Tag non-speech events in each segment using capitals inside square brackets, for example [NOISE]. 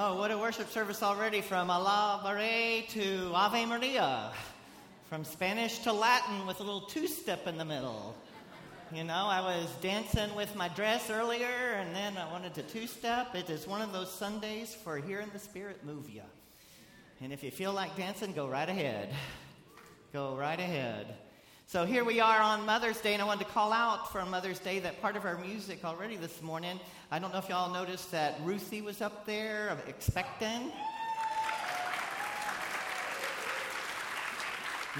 Oh, what a worship service already from Alabare to Ave Maria, from Spanish to Latin with a little two step in the middle. You know, I was dancing with my dress earlier and then I wanted to two step. It is one of those Sundays for hearing the Spirit move you. And if you feel like dancing, go right ahead. Go right ahead. So here we are on Mother's Day, and I wanted to call out for Mother's Day that part of our music already this morning. I don't know if y'all noticed that Ruthie was up there expecting.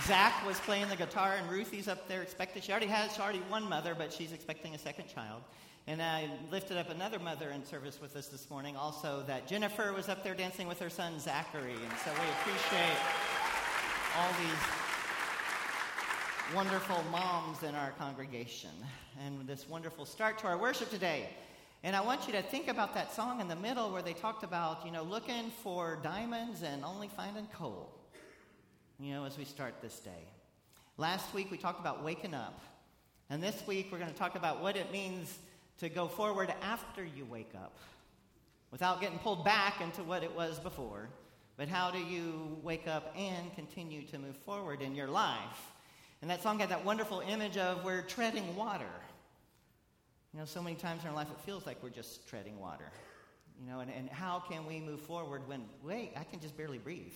Zach was playing the guitar, and Ruthie's up there expecting. She already has, she already one mother, but she's expecting a second child. And I lifted up another mother in service with us this morning, also that Jennifer was up there dancing with her son Zachary. And so we appreciate all these wonderful moms in our congregation and this wonderful start to our worship today. And I want you to think about that song in the middle where they talked about, you know, looking for diamonds and only finding coal, you know, as we start this day. Last week we talked about waking up. And this week we're going to talk about what it means to go forward after you wake up without getting pulled back into what it was before. But how do you wake up and continue to move forward in your life? And that song had that wonderful image of we're treading water. You know, so many times in our life it feels like we're just treading water. You know, and, and how can we move forward when, wait, I can just barely breathe?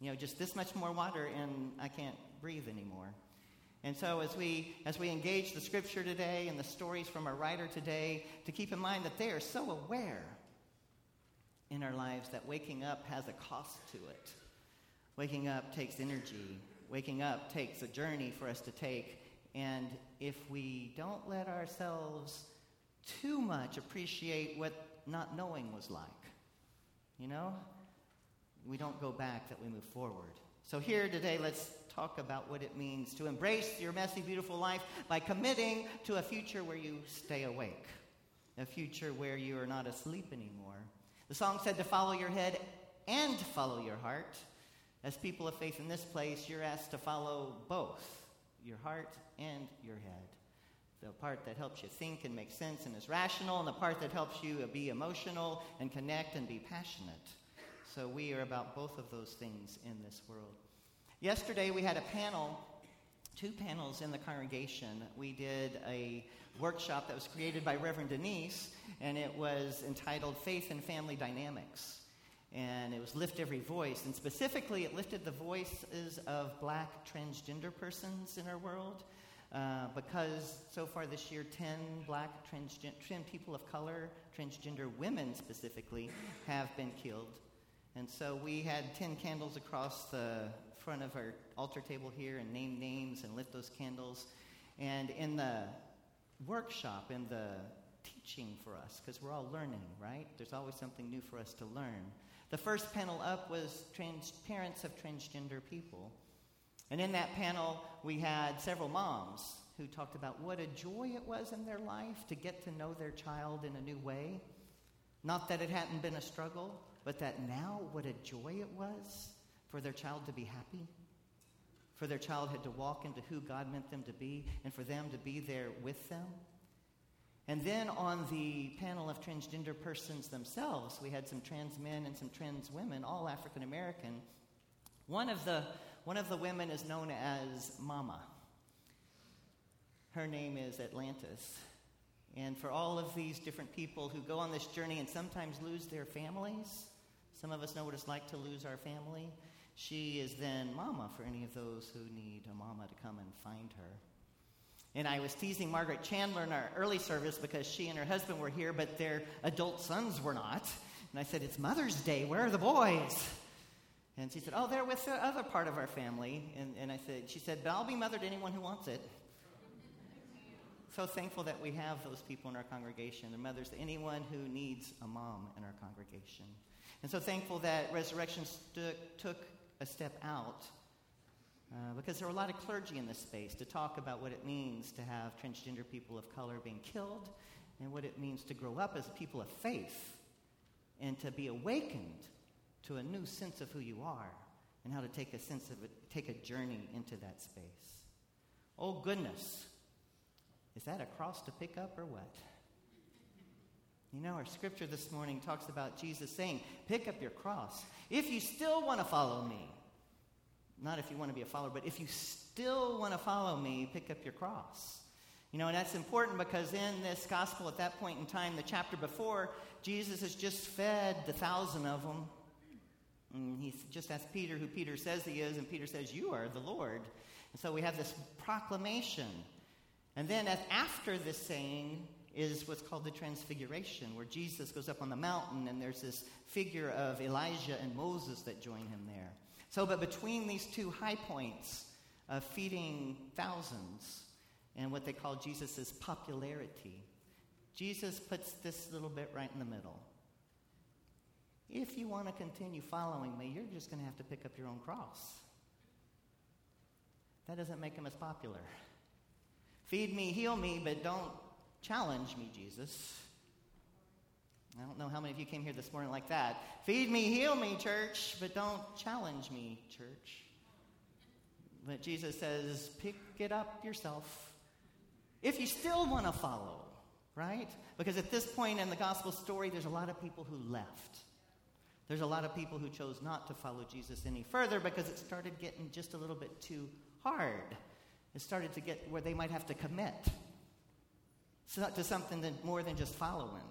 You know, just this much more water and I can't breathe anymore. And so as we as we engage the scripture today and the stories from our writer today, to keep in mind that they are so aware in our lives that waking up has a cost to it. Waking up takes energy, waking up takes a journey for us to take. And if we don't let ourselves too much appreciate what not knowing was like, you know, we don't go back, that we move forward. So, here today, let's talk about what it means to embrace your messy, beautiful life by committing to a future where you stay awake, a future where you are not asleep anymore. The song said to follow your head and follow your heart. As people of faith in this place, you're asked to follow both your heart and your head. The part that helps you think and make sense and is rational, and the part that helps you be emotional and connect and be passionate. So we are about both of those things in this world. Yesterday we had a panel, two panels in the congregation. We did a workshop that was created by Reverend Denise, and it was entitled Faith and Family Dynamics and it was Lift Every Voice. And specifically, it lifted the voices of black transgender persons in our world. Uh, because so far this year, 10 black transgen- 10 people of color, transgender women specifically, have been killed. And so we had 10 candles across the front of our altar table here and name names and lit those candles. And in the workshop, in the teaching for us, because we're all learning, right? There's always something new for us to learn. The first panel up was trans- parents of transgender people. And in that panel, we had several moms who talked about what a joy it was in their life to get to know their child in a new way. Not that it hadn't been a struggle, but that now what a joy it was for their child to be happy, for their child had to walk into who God meant them to be, and for them to be there with them. And then on the panel of transgender persons themselves, we had some trans men and some trans women, all African American. One of the one of the women is known as Mama. Her name is Atlantis. And for all of these different people who go on this journey and sometimes lose their families, some of us know what it's like to lose our family. She is then Mama for any of those who need a Mama to come and find her. And I was teasing Margaret Chandler in our early service because she and her husband were here, but their adult sons were not. And I said, It's Mother's Day. Where are the boys? And she said, Oh, they're with the other part of our family. And, and I said, She said, But I'll be mother to anyone who wants it. So thankful that we have those people in our congregation. They're mothers anyone who needs a mom in our congregation. And so thankful that Resurrection took a step out uh, because there are a lot of clergy in this space to talk about what it means to have transgender people of color being killed and what it means to grow up as people of faith and to be awakened to a new sense of who you are and how to take a sense of it, take a journey into that space. Oh goodness. Is that a cross to pick up or what? You know, our scripture this morning talks about Jesus saying, Pick up your cross. If you still want to follow me, not if you want to be a follower, but if you still want to follow me, pick up your cross. You know, and that's important because in this gospel at that point in time, the chapter before, Jesus has just fed the thousand of them. And he just asked Peter who Peter says he is, and Peter says, You are the Lord. And so we have this proclamation. And then after this saying is what's called the transfiguration, where Jesus goes up on the mountain and there's this figure of Elijah and Moses that join him there. So, but between these two high points of feeding thousands and what they call Jesus' popularity, Jesus puts this little bit right in the middle. If you want to continue following me, you're just going to have to pick up your own cross. That doesn't make him as popular. Feed me, heal me, but don't challenge me, Jesus. I don't know how many of you came here this morning like that. Feed me, heal me, church, but don't challenge me, church. But Jesus says, pick it up yourself. If you still want to follow, right? Because at this point in the gospel story, there's a lot of people who left. There's a lot of people who chose not to follow Jesus any further because it started getting just a little bit too hard. It started to get where they might have to commit to something that more than just following.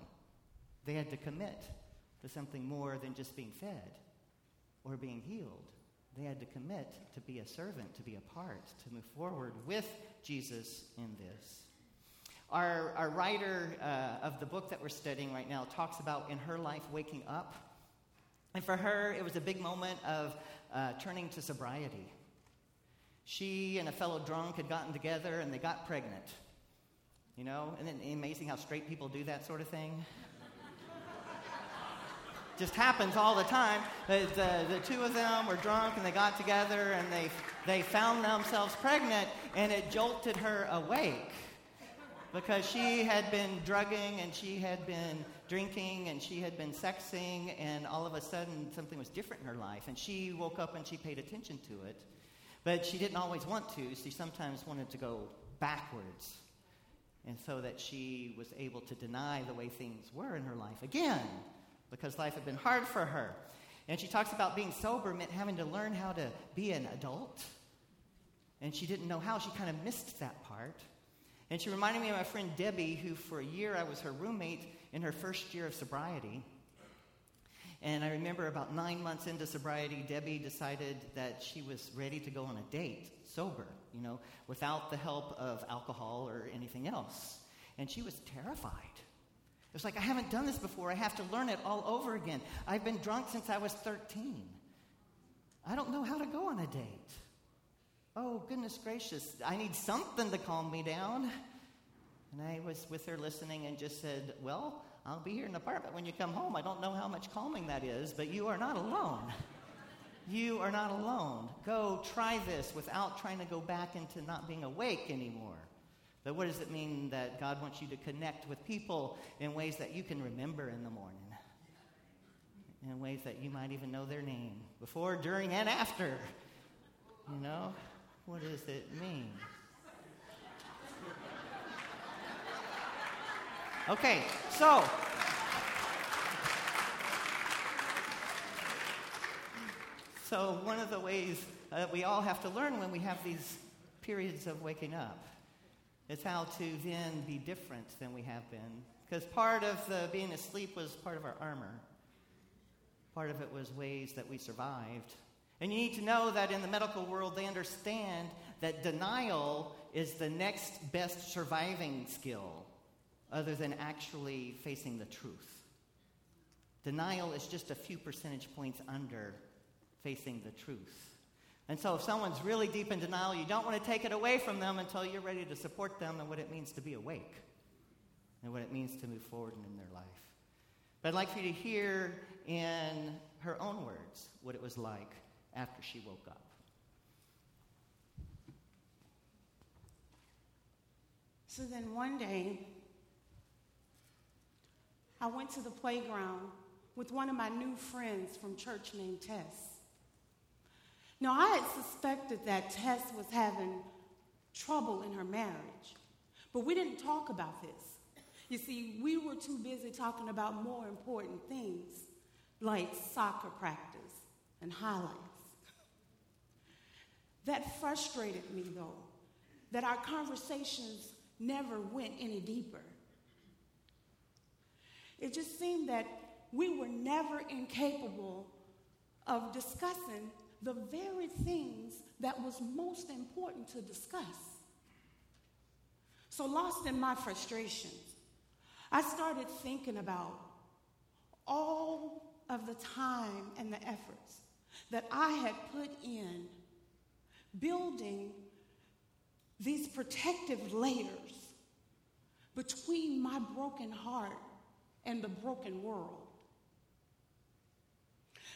They had to commit to something more than just being fed or being healed. They had to commit to be a servant, to be a part, to move forward with Jesus in this. Our, our writer uh, of the book that we're studying right now talks about in her life waking up. And for her, it was a big moment of uh, turning to sobriety. She and a fellow drunk had gotten together and they got pregnant. You know, and then amazing how straight people do that sort of thing just happens all the time. The, the, the, two of them were drunk and they got together and they, they found themselves pregnant and it jolted her awake because she had been drugging and she had been drinking and she had been sexing and all of a sudden something was different in her life and she woke up and she paid attention to it. But she didn't always want to. She sometimes wanted to go backwards. And so that she was able to deny the way things were in her life again because life had been hard for her. And she talks about being sober meant having to learn how to be an adult. And she didn't know how. She kind of missed that part. And she reminded me of my friend Debbie, who for a year I was her roommate in her first year of sobriety. And I remember about nine months into sobriety, Debbie decided that she was ready to go on a date, sober, you know, without the help of alcohol or anything else. And she was terrified. It's like, I haven't done this before. I have to learn it all over again. I've been drunk since I was 13. I don't know how to go on a date. Oh, goodness gracious. I need something to calm me down. And I was with her listening and just said, Well, I'll be here in the apartment when you come home. I don't know how much calming that is, but you are not alone. you are not alone. Go try this without trying to go back into not being awake anymore. But what does it mean that God wants you to connect with people in ways that you can remember in the morning? In ways that you might even know their name before, during, and after. You know? What does it mean? Okay, so. So, one of the ways that we all have to learn when we have these periods of waking up is how to then be different than we have been. Because part of the being asleep was part of our armor, part of it was ways that we survived. And you need to know that in the medical world, they understand that denial is the next best surviving skill other than actually facing the truth. Denial is just a few percentage points under facing the truth. And so, if someone's really deep in denial, you don't want to take it away from them until you're ready to support them and what it means to be awake and what it means to move forward in their life. But I'd like for you to hear in her own words what it was like after she woke up. So then one day, I went to the playground with one of my new friends from church named Tess. Now, I had suspected that Tess was having trouble in her marriage, but we didn't talk about this. You see, we were too busy talking about more important things like soccer practice and highlights. That frustrated me, though, that our conversations never went any deeper. It just seemed that we were never incapable of discussing the very things that was most important to discuss. So, lost in my frustrations, I started thinking about all of the time and the efforts that I had put in building these protective layers between my broken heart and the broken world.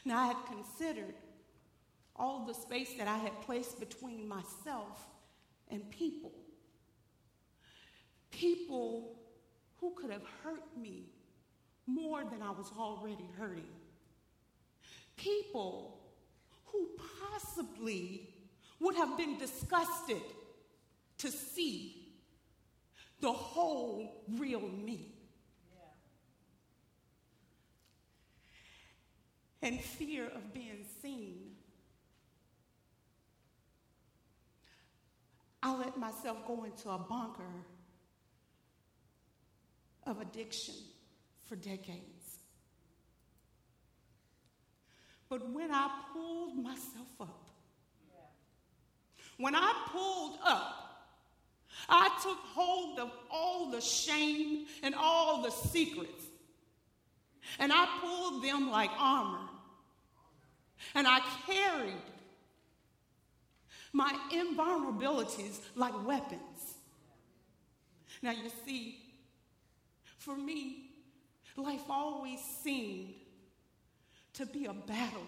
Now, I had considered all the space that I had placed between myself and people. People who could have hurt me more than I was already hurting. People who possibly would have been disgusted to see the whole real me. And fear of being seen. I let myself go into a bunker of addiction for decades. But when I pulled myself up, when I pulled up, I took hold of all the shame and all the secrets, and I pulled them like armor. And I carried my invulnerabilities like weapons. Now, you see, for me, life always seemed to be a battle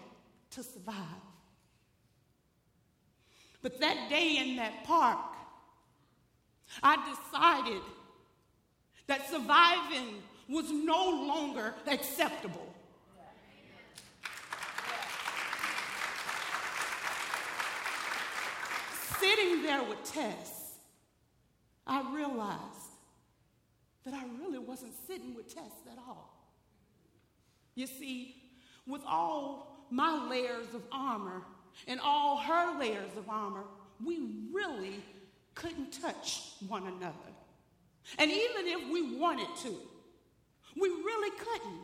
to survive. But that day in that park, I decided that surviving was no longer acceptable. Sitting there with Tess, I realized that I really wasn't sitting with Tess at all. You see, with all my layers of armor and all her layers of armor, we really couldn't touch one another. And even if we wanted to, we really couldn't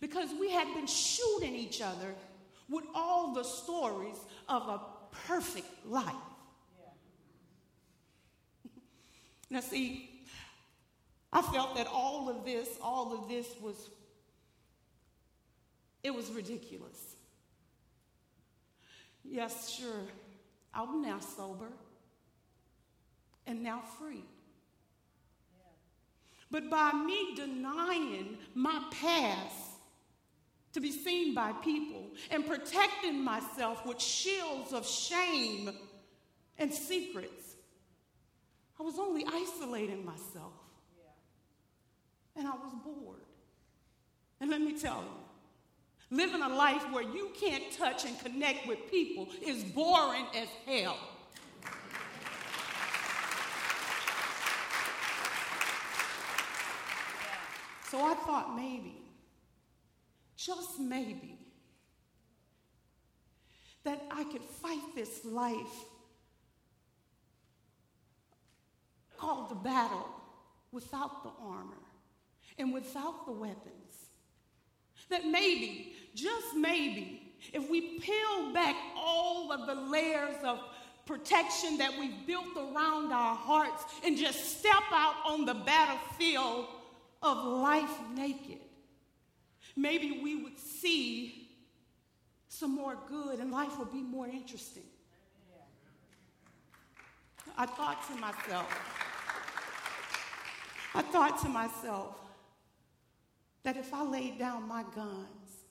because we had been shooting each other with all the stories of a perfect life. Yeah. Now, see, I felt that all of this, all of this was, it was ridiculous. Yes, sure, I'm now sober and now free. But by me denying my past to be seen by people and protecting myself with shields of shame and secrets, I was only isolating myself. And I was bored. And let me tell you, living a life where you can't touch and connect with people is boring as hell. So I thought maybe, just maybe, that I could fight this life called the battle without the armor and without the weapons. That maybe, just maybe, if we peel back all of the layers of protection that we've built around our hearts and just step out on the battlefield of life naked, maybe we would see some more good and life would be more interesting. I thought to myself, I thought to myself that if I laid down my guns,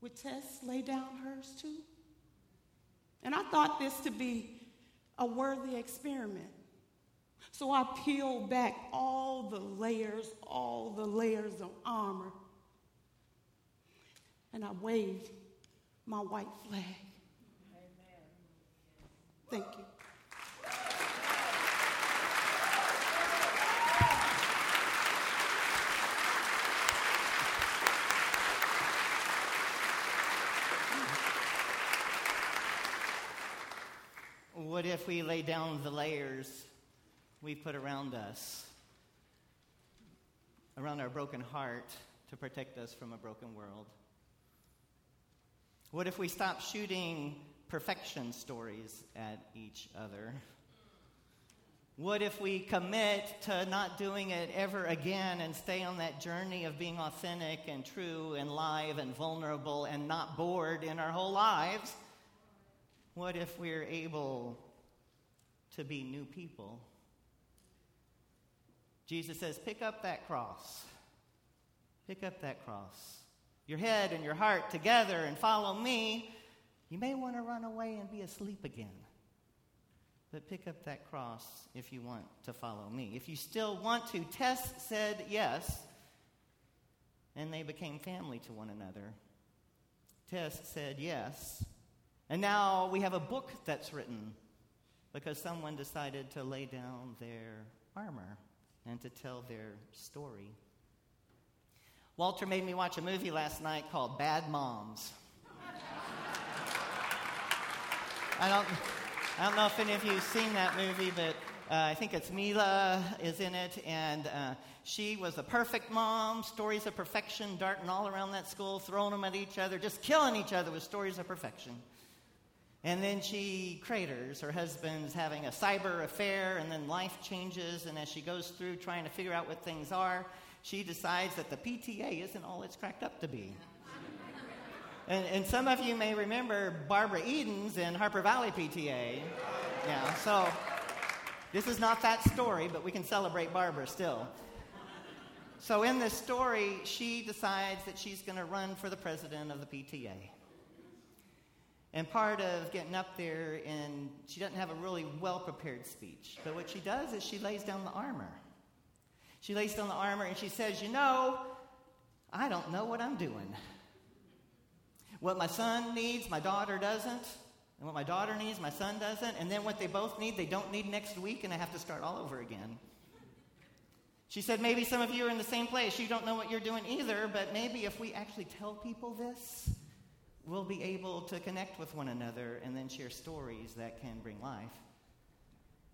would Tess lay down hers too? And I thought this to be a worthy experiment. So I peeled back all the layers, all the layers of armor, and I waved my white flag. Amen. Thank you. If we lay down the layers we put around us, around our broken heart, to protect us from a broken world? What if we stop shooting perfection stories at each other? What if we commit to not doing it ever again and stay on that journey of being authentic and true and live and vulnerable and not bored in our whole lives? What if we're able to be new people? Jesus says, pick up that cross. Pick up that cross. Your head and your heart together and follow me. You may want to run away and be asleep again. But pick up that cross if you want to follow me. If you still want to, Tess said yes, and they became family to one another. Tess said yes, and now we have a book that's written because someone decided to lay down their armor and to tell their story. Walter made me watch a movie last night called Bad Moms. I don't. I don't know if any of you have seen that movie, but uh, I think it's Mila is in it, and uh, she was a perfect mom, stories of perfection darting all around that school, throwing them at each other, just killing each other with stories of perfection. And then she craters. Her husband's having a cyber affair, and then life changes. And as she goes through trying to figure out what things are, she decides that the PTA isn't all it's cracked up to be. [LAUGHS] And, and some of you may remember Barbara Edens in Harper Valley PTA. Yeah, so this is not that story, but we can celebrate Barbara still. So in this story, she decides that she's going to run for the president of the PTA. And part of getting up there, and she doesn't have a really well prepared speech. But what she does is she lays down the armor. She lays down the armor and she says, You know, I don't know what I'm doing. What my son needs, my daughter doesn't. And what my daughter needs, my son doesn't. And then what they both need, they don't need next week, and I have to start all over again. She said, maybe some of you are in the same place. You don't know what you're doing either, but maybe if we actually tell people this, we'll be able to connect with one another and then share stories that can bring life.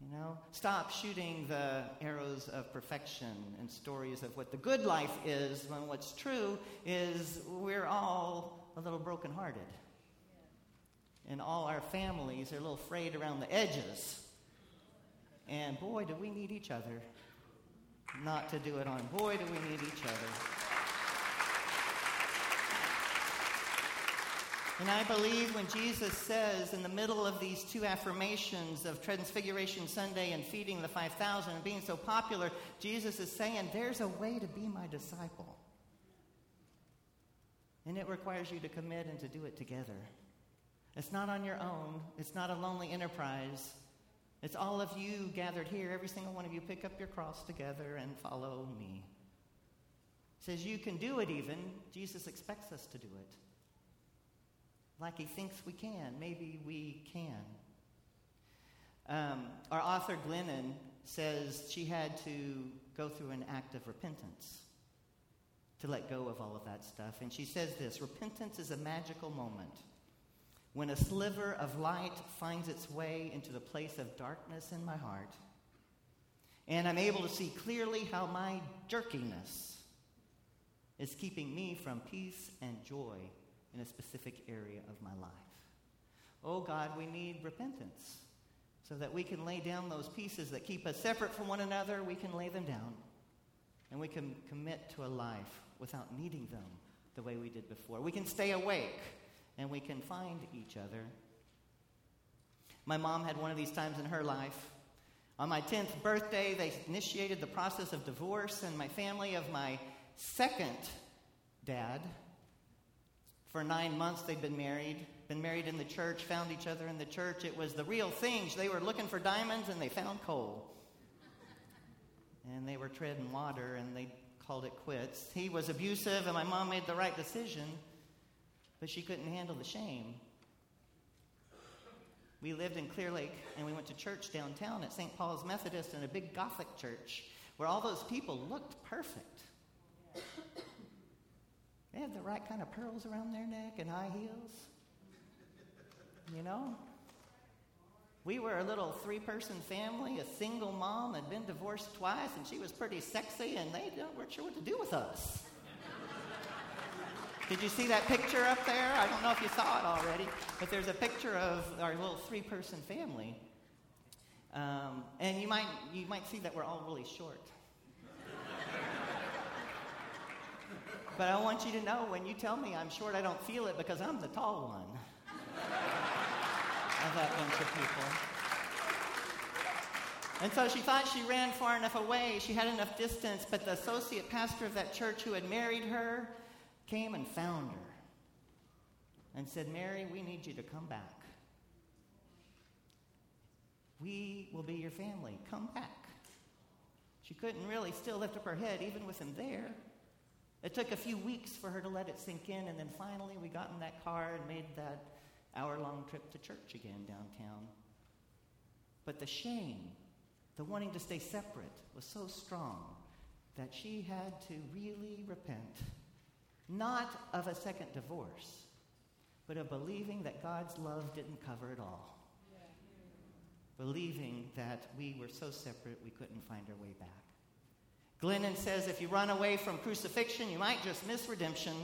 You know, stop shooting the arrows of perfection and stories of what the good life is when what's true is we're all a little brokenhearted. And all our families are a little frayed around the edges. And boy, do we need each other not to do it on. Boy, do we need each other. And I believe when Jesus says in the middle of these two affirmations of Transfiguration Sunday and feeding the 5,000 and being so popular, Jesus is saying, There's a way to be my disciple. And it requires you to commit and to do it together. It's not on your own, it's not a lonely enterprise. It's all of you gathered here. Every single one of you pick up your cross together and follow me. It says you can do it even. Jesus expects us to do it. Like he thinks we can. Maybe we can. Um, our author Glennon says she had to go through an act of repentance to let go of all of that stuff. And she says this repentance is a magical moment when a sliver of light finds its way into the place of darkness in my heart, and I'm able to see clearly how my jerkiness is keeping me from peace and joy in a specific area of my life. Oh God, we need repentance so that we can lay down those pieces that keep us separate from one another. We can lay them down and we can commit to a life without needing them the way we did before. We can stay awake and we can find each other. My mom had one of these times in her life. On my 10th birthday, they initiated the process of divorce, and my family of my second dad, for nine months they'd been married, been married in the church, found each other in the church. It was the real thing. They were looking for diamonds and they found coal. And they were treading water and they called it quits. He was abusive, and my mom made the right decision, but she couldn't handle the shame. We lived in Clear Lake, and we went to church downtown at St. Paul's Methodist in a big Gothic church where all those people looked perfect. They had the right kind of pearls around their neck and high heels. You know? We were a little three person family, a single mom, had been divorced twice, and she was pretty sexy, and they weren't sure what to do with us. Did you see that picture up there? I don't know if you saw it already, but there's a picture of our little three person family. Um, and you might, you might see that we're all really short. But I want you to know when you tell me I'm short, I don't feel it because I'm the tall one of that bunch of people. And so she thought she ran far enough away, she had enough distance, but the associate pastor of that church who had married her came and found her and said, Mary, we need you to come back. We will be your family. Come back. She couldn't really still lift up her head, even with him there. It took a few weeks for her to let it sink in, and then finally we got in that car and made that hour long trip to church again downtown. But the shame, the wanting to stay separate, was so strong that she had to really repent, not of a second divorce, but of believing that God's love didn't cover it all. Believing that we were so separate we couldn't find our way back. Glennon says if you run away from crucifixion, you might just miss redemption.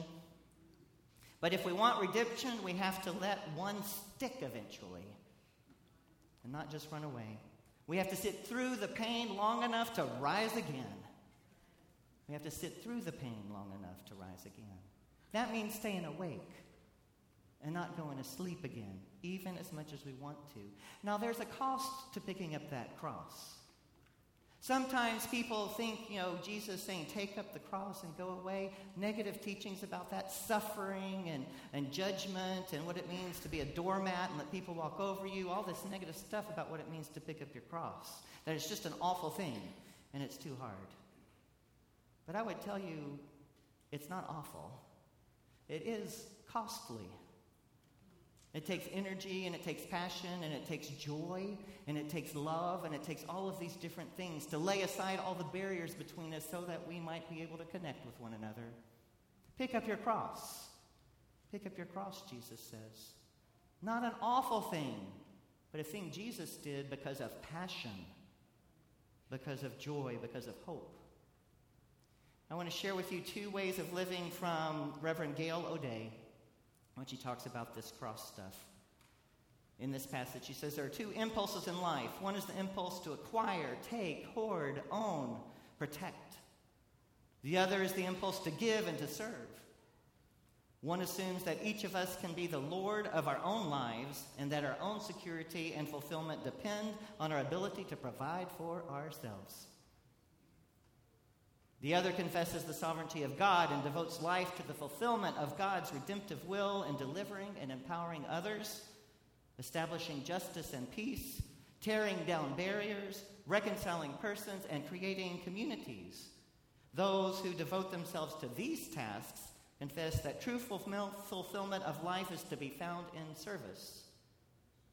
But if we want redemption, we have to let one stick eventually and not just run away. We have to sit through the pain long enough to rise again. We have to sit through the pain long enough to rise again. That means staying awake and not going to sleep again, even as much as we want to. Now, there's a cost to picking up that cross. Sometimes people think, you know, Jesus saying, take up the cross and go away. Negative teachings about that, suffering and, and judgment and what it means to be a doormat and let people walk over you, all this negative stuff about what it means to pick up your cross. That it's just an awful thing and it's too hard. But I would tell you, it's not awful, it is costly. It takes energy and it takes passion and it takes joy and it takes love and it takes all of these different things to lay aside all the barriers between us so that we might be able to connect with one another. Pick up your cross. Pick up your cross, Jesus says. Not an awful thing, but a thing Jesus did because of passion, because of joy, because of hope. I want to share with you two ways of living from Reverend Gail O'Day when she talks about this cross stuff. In this passage, she says there are two impulses in life. One is the impulse to acquire, take, hoard, own, protect. The other is the impulse to give and to serve. One assumes that each of us can be the Lord of our own lives and that our own security and fulfillment depend on our ability to provide for ourselves. The other confesses the sovereignty of God and devotes life to the fulfillment of God's redemptive will in delivering and empowering others, establishing justice and peace, tearing down barriers, reconciling persons, and creating communities. Those who devote themselves to these tasks confess that true fulfillment of life is to be found in service,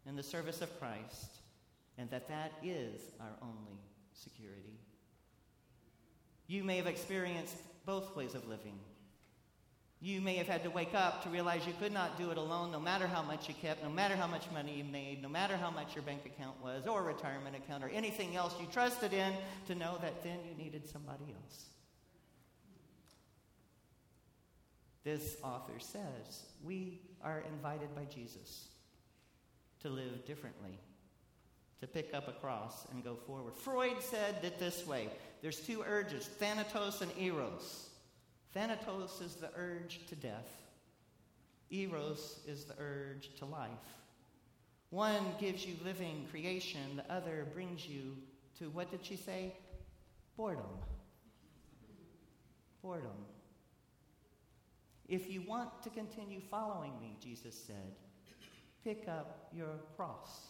in the service of Christ, and that that is our only security. You may have experienced both ways of living. You may have had to wake up to realize you could not do it alone, no matter how much you kept, no matter how much money you made, no matter how much your bank account was, or retirement account, or anything else you trusted in, to know that then you needed somebody else. This author says we are invited by Jesus to live differently to pick up a cross and go forward. Freud said it this way there's two urges thanatos and eros. Thanatos is the urge to death, eros is the urge to life. One gives you living creation, the other brings you to what did she say? Boredom. Boredom. If you want to continue following me, Jesus said, pick up your cross.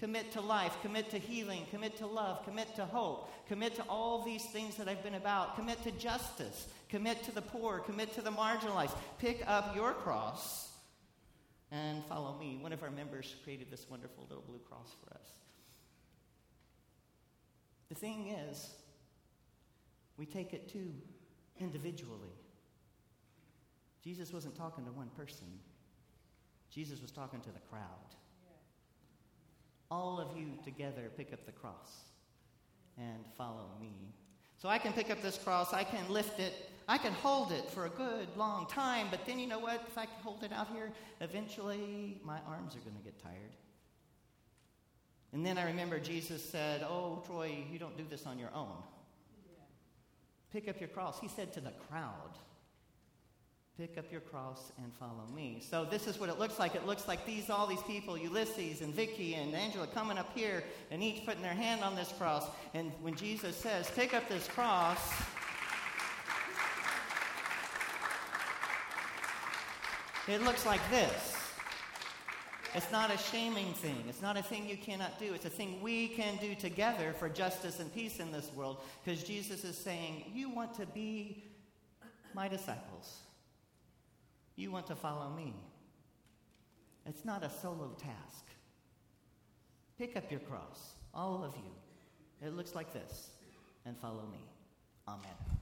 Commit to life, commit to healing, commit to love, commit to hope, commit to all these things that I've been about, commit to justice, commit to the poor, commit to the marginalized. Pick up your cross and follow me. One of our members created this wonderful little blue cross for us. The thing is, we take it too individually. Jesus wasn't talking to one person, Jesus was talking to the crowd. All of you together pick up the cross and follow me. So I can pick up this cross, I can lift it, I can hold it for a good long time, but then you know what? If I hold it out here, eventually my arms are going to get tired. And then I remember Jesus said, Oh, Troy, you don't do this on your own. Pick up your cross. He said to the crowd, Pick up your cross and follow me. So this is what it looks like. It looks like these all these people, Ulysses and Vicky and Angela coming up here and each putting their hand on this cross. And when Jesus says, pick up this cross, it looks like this. It's not a shaming thing. It's not a thing you cannot do. It's a thing we can do together for justice and peace in this world because Jesus is saying, You want to be my disciples. You want to follow me. It's not a solo task. Pick up your cross, all of you. It looks like this, and follow me. Amen.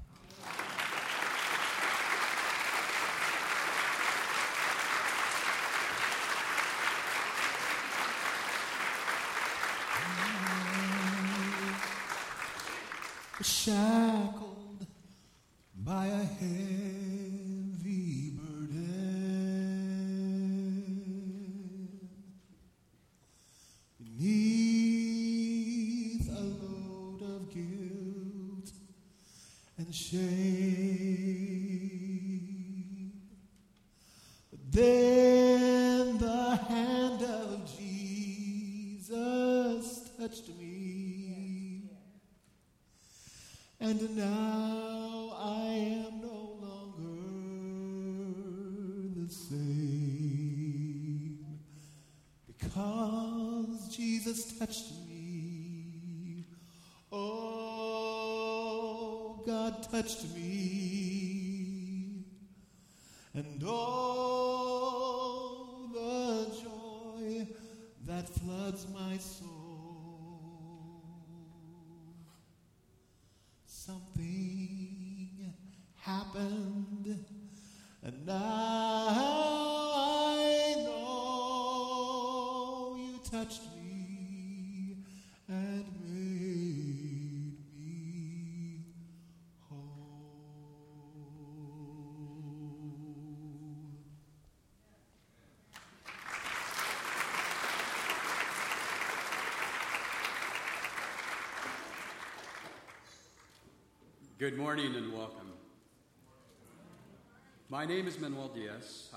Touched me. Oh, God touched me. Good morning and welcome. My name is Manuel Diaz.